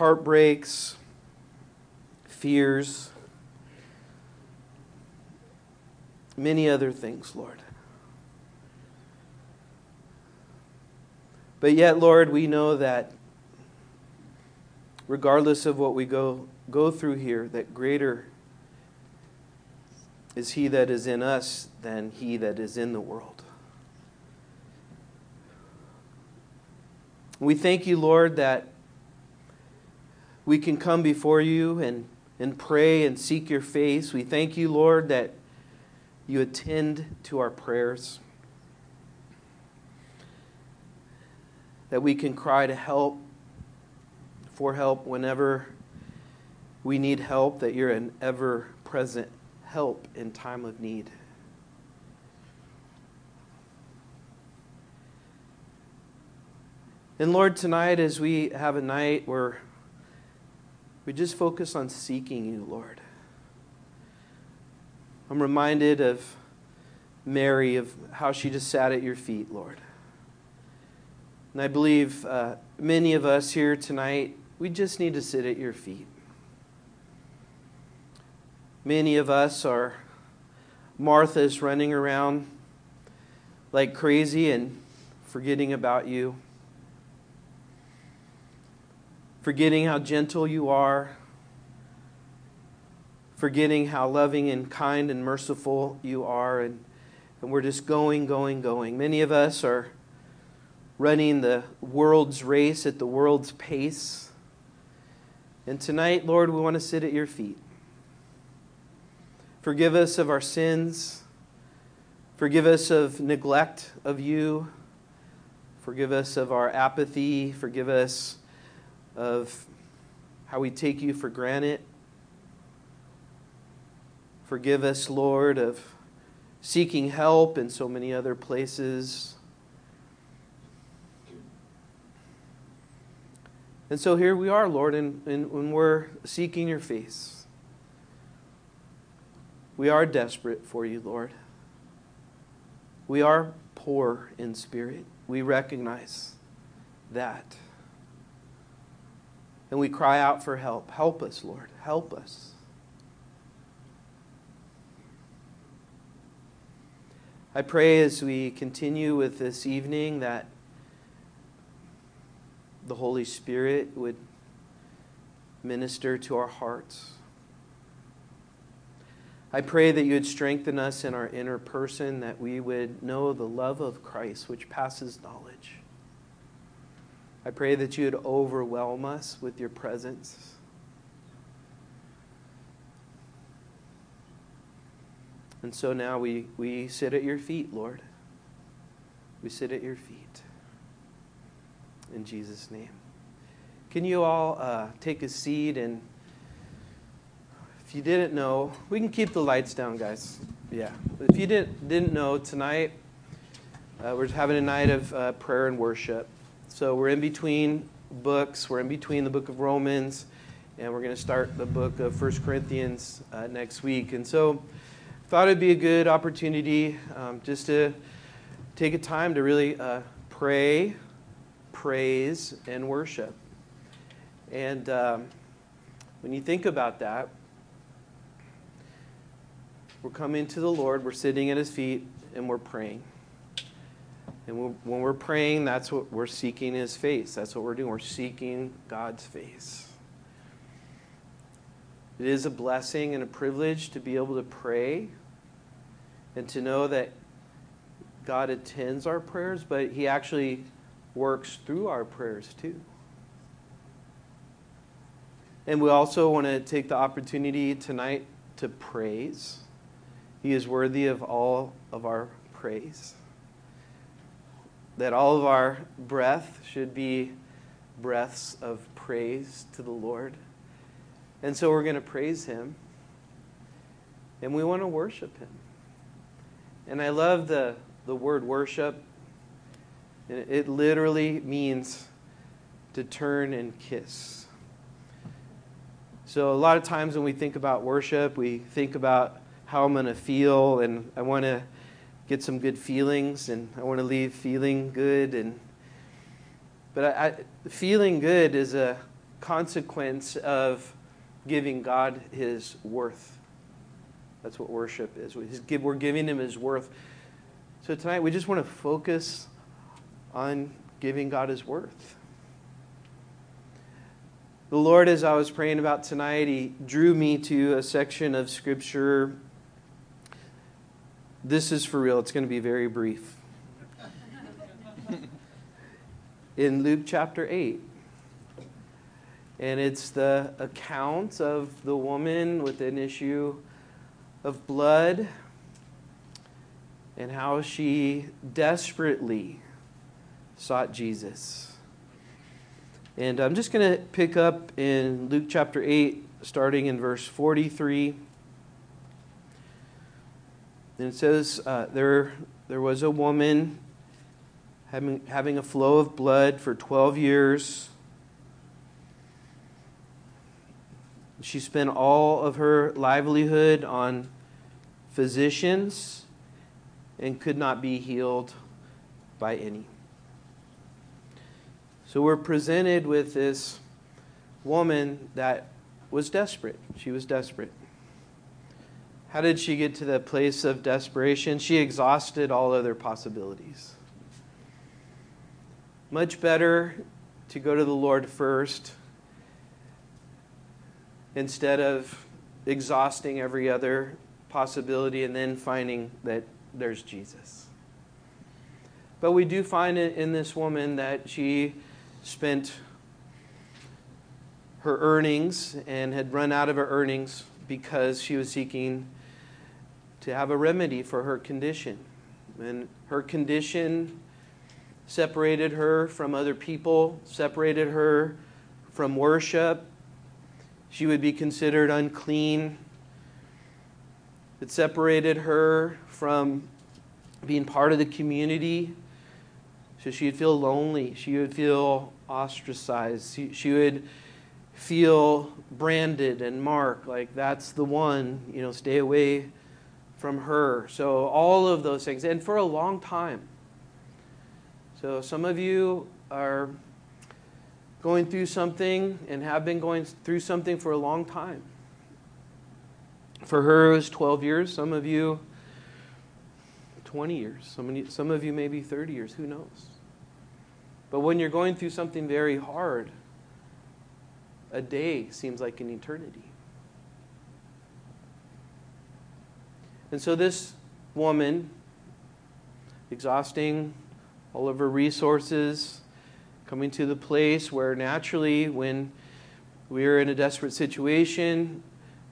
heartbreaks, fears, many other things, Lord. But yet, Lord, we know that regardless of what we go, go through here, that greater is He that is in us than He that is in the world. We thank you, Lord, that we can come before you and, and pray and seek your face. We thank you, Lord, that you attend to our prayers. that we can cry to help, for help whenever we need help, that you're an ever present help in time of need. And Lord, tonight as we have a night where we just focus on seeking you, Lord. I'm reminded of Mary, of how she just sat at your feet, Lord. And I believe uh, many of us here tonight, we just need to sit at your feet. Many of us are Marthas running around like crazy and forgetting about you, forgetting how gentle you are, forgetting how loving and kind and merciful you are, and, and we're just going, going, going. Many of us are running the world's race at the world's pace. And tonight, Lord, we want to sit at your feet. Forgive us of our sins. Forgive us of neglect of you. Forgive us of our apathy. Forgive us of how we take you for granted. Forgive us, Lord, of seeking help in so many other places. And so here we are, Lord, and, and when we're seeking your face. We are desperate for you, Lord. We are poor in spirit. We recognize that. And we cry out for help. Help us, Lord. Help us. I pray as we continue with this evening that the Holy Spirit would minister to our hearts. I pray that you would strengthen us in our inner person, that we would know the love of Christ, which passes knowledge. I pray that you would overwhelm us with your presence. And so now we, we sit at your feet, Lord. We sit at your feet in Jesus' name. Can you all uh, take a seat? And if you didn't know, we can keep the lights down, guys. Yeah. If you didn't, didn't know, tonight uh, we're having a night of uh, prayer and worship. So we're in between books. We're in between the book of Romans, and we're going to start the book of First Corinthians uh, next week. And so thought it'd be a good opportunity um, just to take a time to really uh, pray praise, and worship. And um, when you think about that, we're coming to the Lord, we're sitting at His feet, and we're praying. And when we're praying, that's what we're seeking His face. That's what we're doing. We're seeking God's face. It is a blessing and a privilege to be able to pray and to know that God attends our prayers, but He actually works through our prayers too. And we also want to take the opportunity tonight to praise. He is worthy of all of our praise. That all of our breath should be breaths of praise to the Lord. And so we're going to praise Him. And we want to worship Him. And I love the, the word worship it literally means to turn and kiss. So, a lot of times when we think about worship, we think about how I'm going to feel, and I want to get some good feelings, and I want to leave feeling good. And but I, I, feeling good is a consequence of giving God his worth. That's what worship is. We're giving him his worth. So tonight we just want to focus on giving God his worth. The Lord, as I was praying about tonight, He drew me to a section of Scripture. This is for real, it's going to be very brief. In Luke chapter 8. And it's the account of the woman with an issue of blood and how she desperately sought Jesus. And I'm just going to pick up in Luke chapter 8, starting in verse 43. And it says, uh, there, there was a woman having, having a flow of blood for 12 years. She spent all of her livelihood on physicians and could not be healed by any. So we're presented with this woman that was desperate. She was desperate. How did she get to that place of desperation? She exhausted all other possibilities. Much better to go to the Lord first instead of exhausting every other possibility and then finding that there's Jesus. But we do find in this woman that she spent her earnings and had run out of her earnings because she was seeking to have a remedy for her condition. And her condition separated her from other people, separated her from worship. She would be considered unclean. It separated her from being part of the community. So she would feel lonely. She would feel ostracized. She, she would feel branded and marked like that's the one, you know, stay away from her. So all of those things. And for a long time. So some of you are going through something and have been going through something for a long time. For her, it was 12 years. Some of you, 20 years. Some of you, some of you maybe 30 years. Who knows? But when you're going through something very hard, a day seems like an eternity. And so this woman, exhausting all of her resources, coming to the place where naturally, when we are in a desperate situation,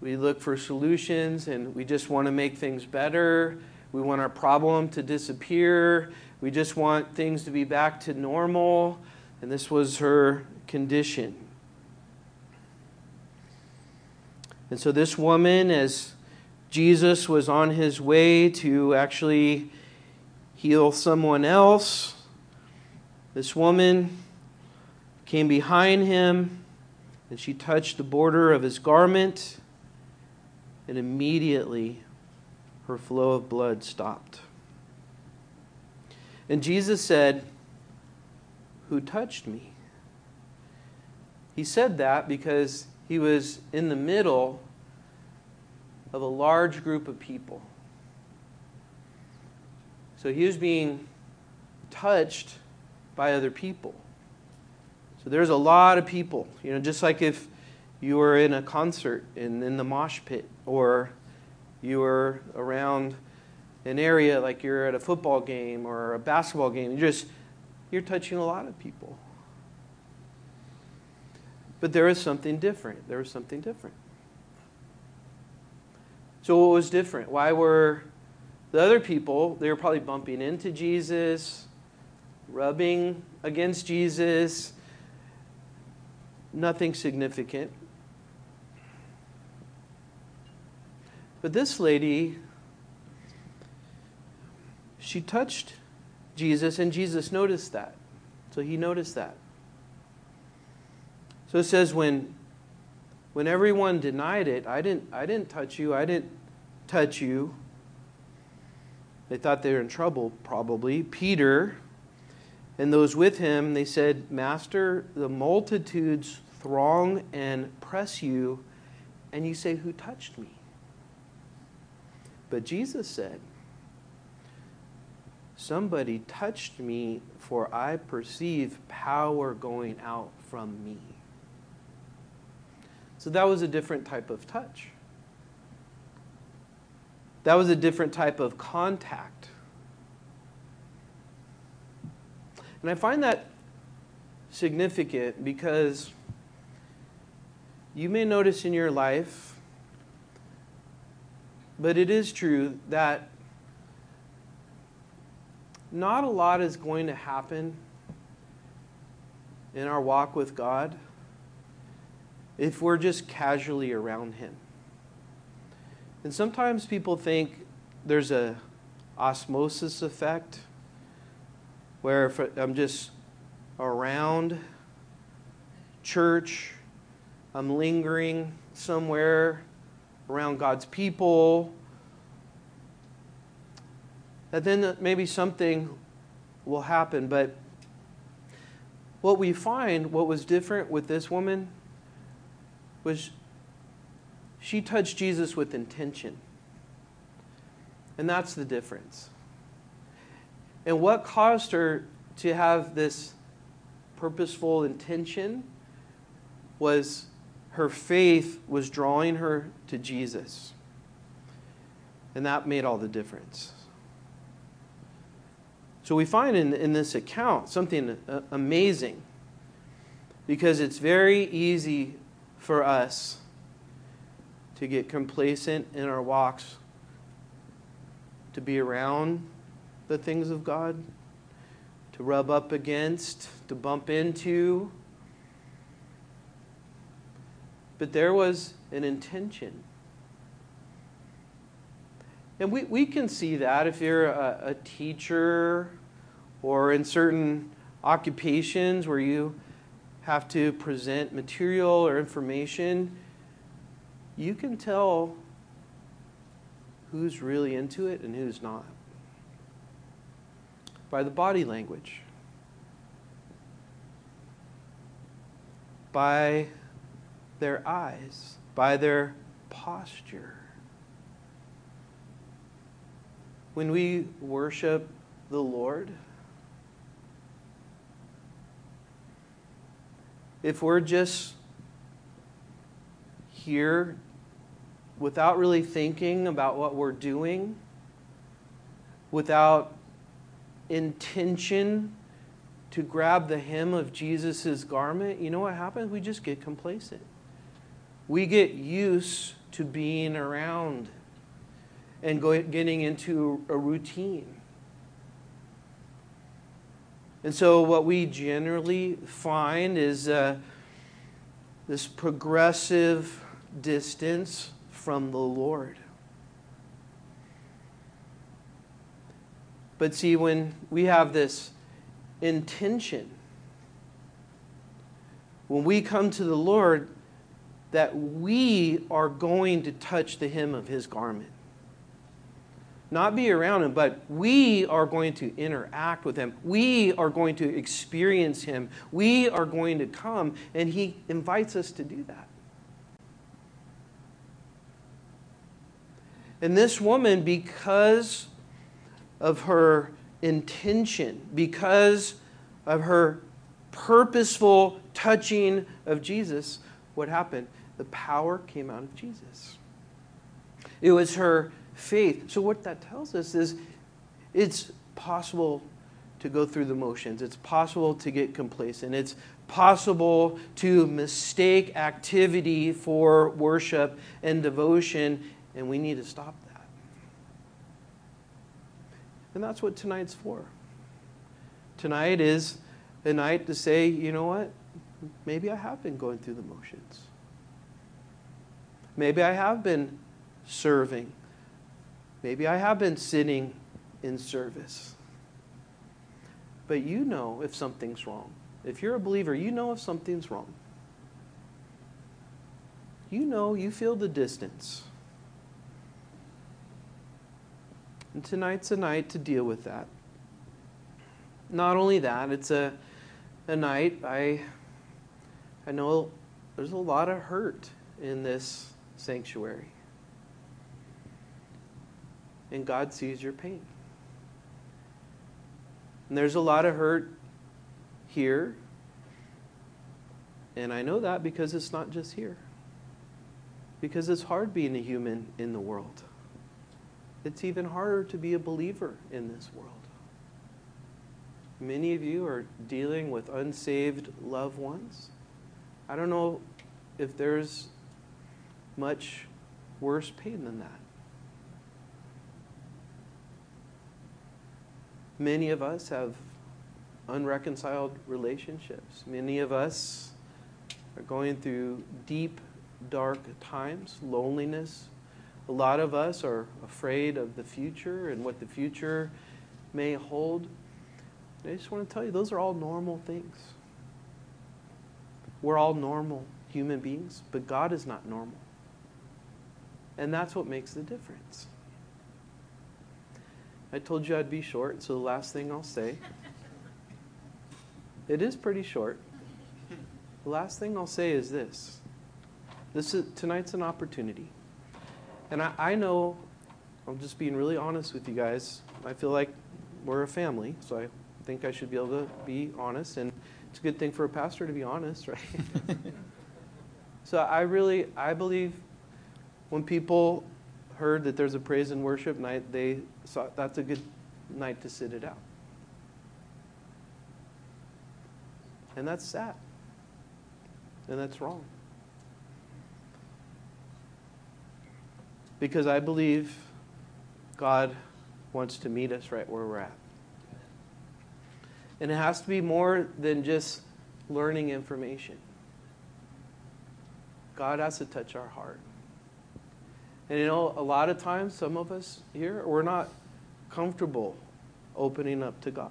we look for solutions and we just want to make things better. We want our problem to disappear. We just want things to be back to normal. And this was her condition. And so, this woman, as Jesus was on his way to actually heal someone else, this woman came behind him and she touched the border of his garment, and immediately her flow of blood stopped. And Jesus said, Who touched me? He said that because he was in the middle of a large group of people. So he was being touched by other people. So there's a lot of people, you know, just like if you were in a concert in, in the mosh pit or you were around an area like you're at a football game or a basketball game. You're just you're touching a lot of people. But there is something different. There is something different. So what was different? Why were the other people, they were probably bumping into Jesus, rubbing against Jesus, nothing significant. But this lady she touched Jesus, and Jesus noticed that. So he noticed that. So it says when when everyone denied it, I didn't I didn't touch you, I didn't touch you. They thought they were in trouble, probably. Peter and those with him, they said, Master, the multitudes throng and press you, and you say, Who touched me? But Jesus said, Somebody touched me, for I perceive power going out from me. So that was a different type of touch. That was a different type of contact. And I find that significant because you may notice in your life, but it is true that not a lot is going to happen in our walk with God if we're just casually around Him. And sometimes people think there's a osmosis effect where if I'm just around church, I'm lingering somewhere around God's people, that then maybe something will happen. But what we find, what was different with this woman, was she touched Jesus with intention. And that's the difference. And what caused her to have this purposeful intention was her faith was drawing her to Jesus. And that made all the difference. So we find in, in this account something uh, amazing because it's very easy for us to get complacent in our walks, to be around the things of God, to rub up against, to bump into. But there was an intention. And we, we can see that if you're a, a teacher or in certain occupations where you have to present material or information, you can tell who's really into it and who's not. By the body language, by their eyes, by their posture. When we worship the Lord, if we're just here without really thinking about what we're doing, without intention to grab the hem of Jesus' garment, you know what happens? We just get complacent. We get used to being around and getting into a routine. And so, what we generally find is uh, this progressive distance from the Lord. But see, when we have this intention, when we come to the Lord, that we are going to touch the hem of his garment. Not be around him, but we are going to interact with him. We are going to experience him. We are going to come, and he invites us to do that. And this woman, because of her intention, because of her purposeful touching of Jesus, what happened? The power came out of Jesus. It was her faith. So, what that tells us is it's possible to go through the motions, it's possible to get complacent, it's possible to mistake activity for worship and devotion, and we need to stop that. and that's what tonight's for. Tonight is a night to say, you know what? Maybe I have been going through the motions. Maybe I have been serving. Maybe I have been sitting in service. But you know if something's wrong. If you're a believer, you know if something's wrong. You know, you feel the distance. And tonight's a night to deal with that. Not only that, it's a, a night I, I know there's a lot of hurt in this sanctuary. And God sees your pain. And there's a lot of hurt here. And I know that because it's not just here. Because it's hard being a human in the world. It's even harder to be a believer in this world. Many of you are dealing with unsaved loved ones. I don't know if there's much worse pain than that. Many of us have unreconciled relationships. Many of us are going through deep, dark times, loneliness. A lot of us are afraid of the future and what the future may hold. I just want to tell you, those are all normal things. We're all normal human beings, but God is not normal. And that's what makes the difference. I told you I'd be short, so the last thing I'll say. It is pretty short. The last thing I'll say is this. This is tonight's an opportunity. And I, I know I'm just being really honest with you guys. I feel like we're a family, so I think I should be able to be honest. And it's a good thing for a pastor to be honest, right? so I really, I believe when people heard that there's a praise and worship night, they thought that's a good night to sit it out. And that's sad. And that's wrong. Because I believe God wants to meet us right where we're at. And it has to be more than just learning information. God has to touch our heart. And you know, a lot of times, some of us here, we're not comfortable opening up to God.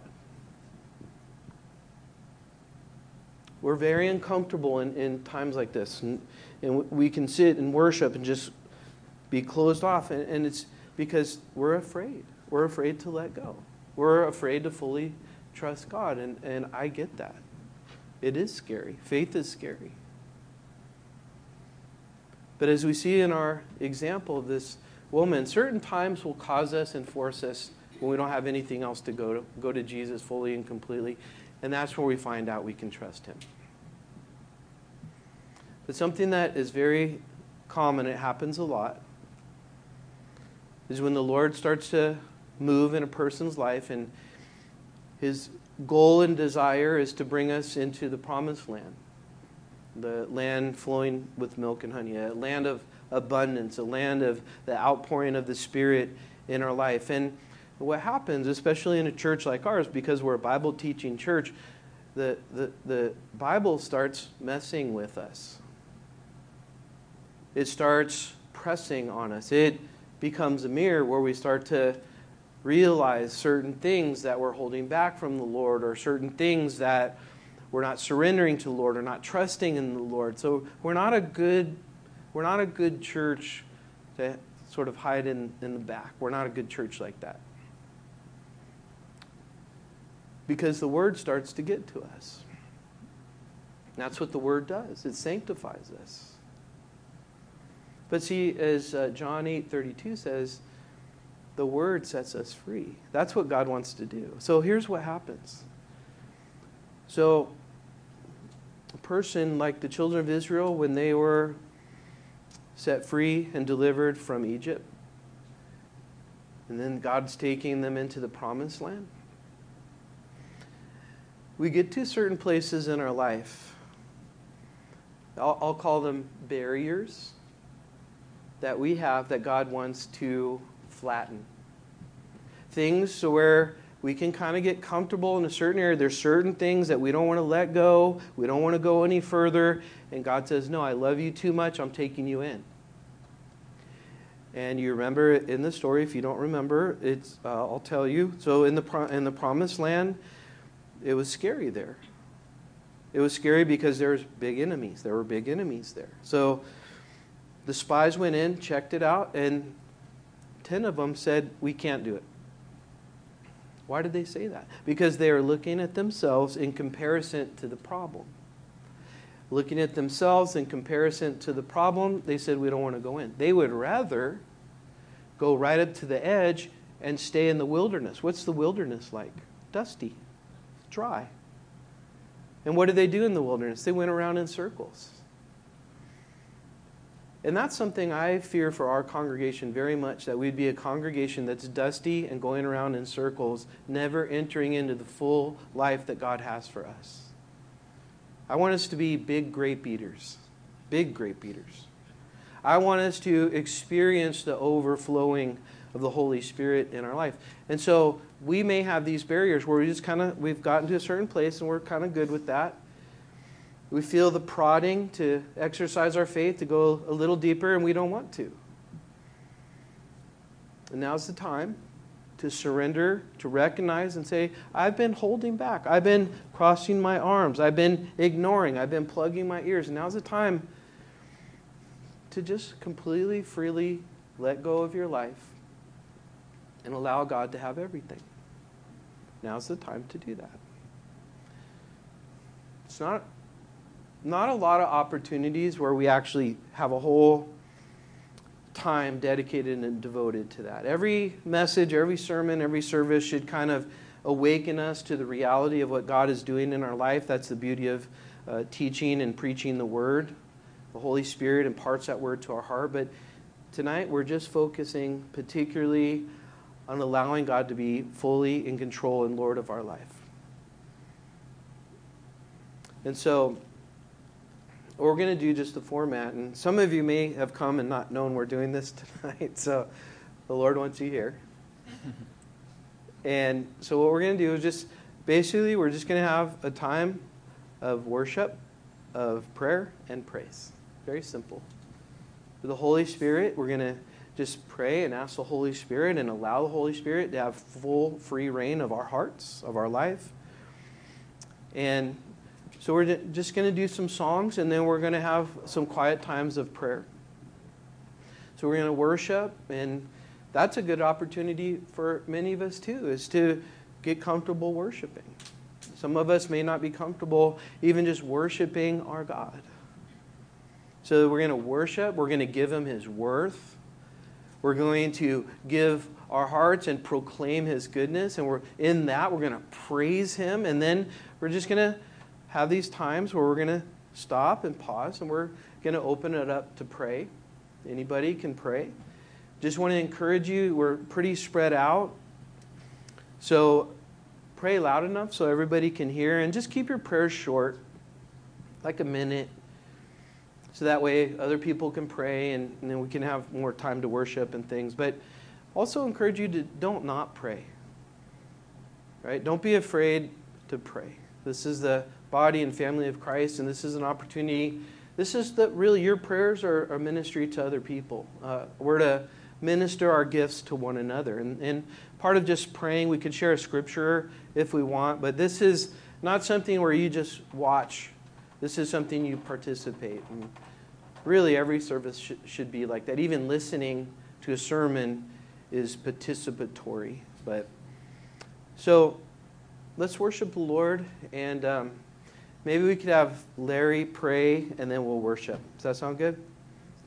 We're very uncomfortable in, in times like this. And, and we can sit and worship and just be closed off. And, and it's because we're afraid. We're afraid to let go. We're afraid to fully trust God. And, and I get that. It is scary. Faith is scary. But as we see in our example of this woman, certain times will cause us and force us when we don't have anything else to go to, go to Jesus fully and completely. And that's where we find out we can trust Him. But something that is very common, it happens a lot, is when the Lord starts to move in a person's life and His goal and desire is to bring us into the promised land the land flowing with milk and honey, a land of abundance, a land of the outpouring of the Spirit in our life. And what happens, especially in a church like ours, because we're a Bible teaching church, the, the, the Bible starts messing with us. It starts pressing on us. It becomes a mirror where we start to realize certain things that we're holding back from the Lord or certain things that we're not surrendering to the Lord, we're not trusting in the Lord. So we're not a good we're not a good church to sort of hide in, in the back. We're not a good church like that. Because the word starts to get to us. That's what the word does. It sanctifies us. But see, as uh, John 8:32 says, the word sets us free. That's what God wants to do. So here's what happens. So a person like the children of Israel when they were set free and delivered from Egypt. And then God's taking them into the promised land. We get to certain places in our life. I'll, I'll call them barriers that we have that God wants to flatten. Things where we can kind of get comfortable in a certain area. There's certain things that we don't want to let go. We don't want to go any further. And God says, No, I love you too much. I'm taking you in. And you remember in the story, if you don't remember, it's, uh, I'll tell you. So in the, pro- in the promised land, it was scary there. It was scary because there big enemies. There were big enemies there. So the spies went in, checked it out, and 10 of them said, We can't do it. Why did they say that? Because they are looking at themselves in comparison to the problem. looking at themselves in comparison to the problem, they said, We don't want to go in. They would rather go right up to the edge and stay in the wilderness. What's the wilderness like? Dusty, dry. And what did they do in the wilderness? They went around in circles. And that's something I fear for our congregation very much that we'd be a congregation that's dusty and going around in circles, never entering into the full life that God has for us. I want us to be big grape eaters, big grape eaters. I want us to experience the overflowing of the Holy Spirit in our life. And so we may have these barriers where we just kind of we've gotten to a certain place and we're kind of good with that. We feel the prodding to exercise our faith, to go a little deeper, and we don't want to. And now's the time to surrender, to recognize and say, I've been holding back. I've been crossing my arms. I've been ignoring. I've been plugging my ears. And now's the time to just completely, freely let go of your life and allow God to have everything. Now's the time to do that. It's not not a lot of opportunities where we actually have a whole time dedicated and devoted to that. Every message, every sermon, every service should kind of awaken us to the reality of what God is doing in our life. That's the beauty of uh, teaching and preaching the Word. The Holy Spirit imparts that Word to our heart. But tonight we're just focusing particularly on allowing God to be fully in control and Lord of our life. And so we're going to do just the format. And some of you may have come and not known we're doing this tonight. So the Lord wants you here. and so what we're going to do is just basically, we're just going to have a time of worship, of prayer, and praise. Very simple. With the Holy Spirit, we're going to just pray and ask the Holy Spirit and allow the Holy Spirit to have full, free rein of our hearts, of our life. And so we're just going to do some songs and then we're going to have some quiet times of prayer. So we're going to worship and that's a good opportunity for many of us too is to get comfortable worshiping. Some of us may not be comfortable even just worshiping our God. So we're going to worship, we're going to give him his worth. We're going to give our hearts and proclaim his goodness and we're in that we're going to praise him and then we're just going to have these times where we're going to stop and pause and we're going to open it up to pray. Anybody can pray. Just want to encourage you, we're pretty spread out. So pray loud enough so everybody can hear and just keep your prayers short, like a minute. So that way other people can pray and, and then we can have more time to worship and things. But also encourage you to don't not pray. Right? Don't be afraid to pray. This is the body and family of Christ, and this is an opportunity. This is that really your prayers are ministry to other people. Uh, we're to minister our gifts to one another. And, and part of just praying, we could share a scripture if we want, but this is not something where you just watch. This is something you participate. And really, every service sh- should be like that. Even listening to a sermon is participatory. But so let's worship the Lord and. Um, Maybe we could have Larry pray and then we'll worship. Does that sound good?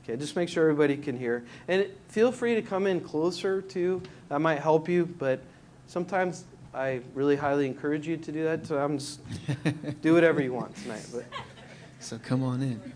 Okay, just make sure everybody can hear. And feel free to come in closer too. That might help you, but sometimes I really highly encourage you to do that. So I'm just do whatever you want tonight. But so come on in.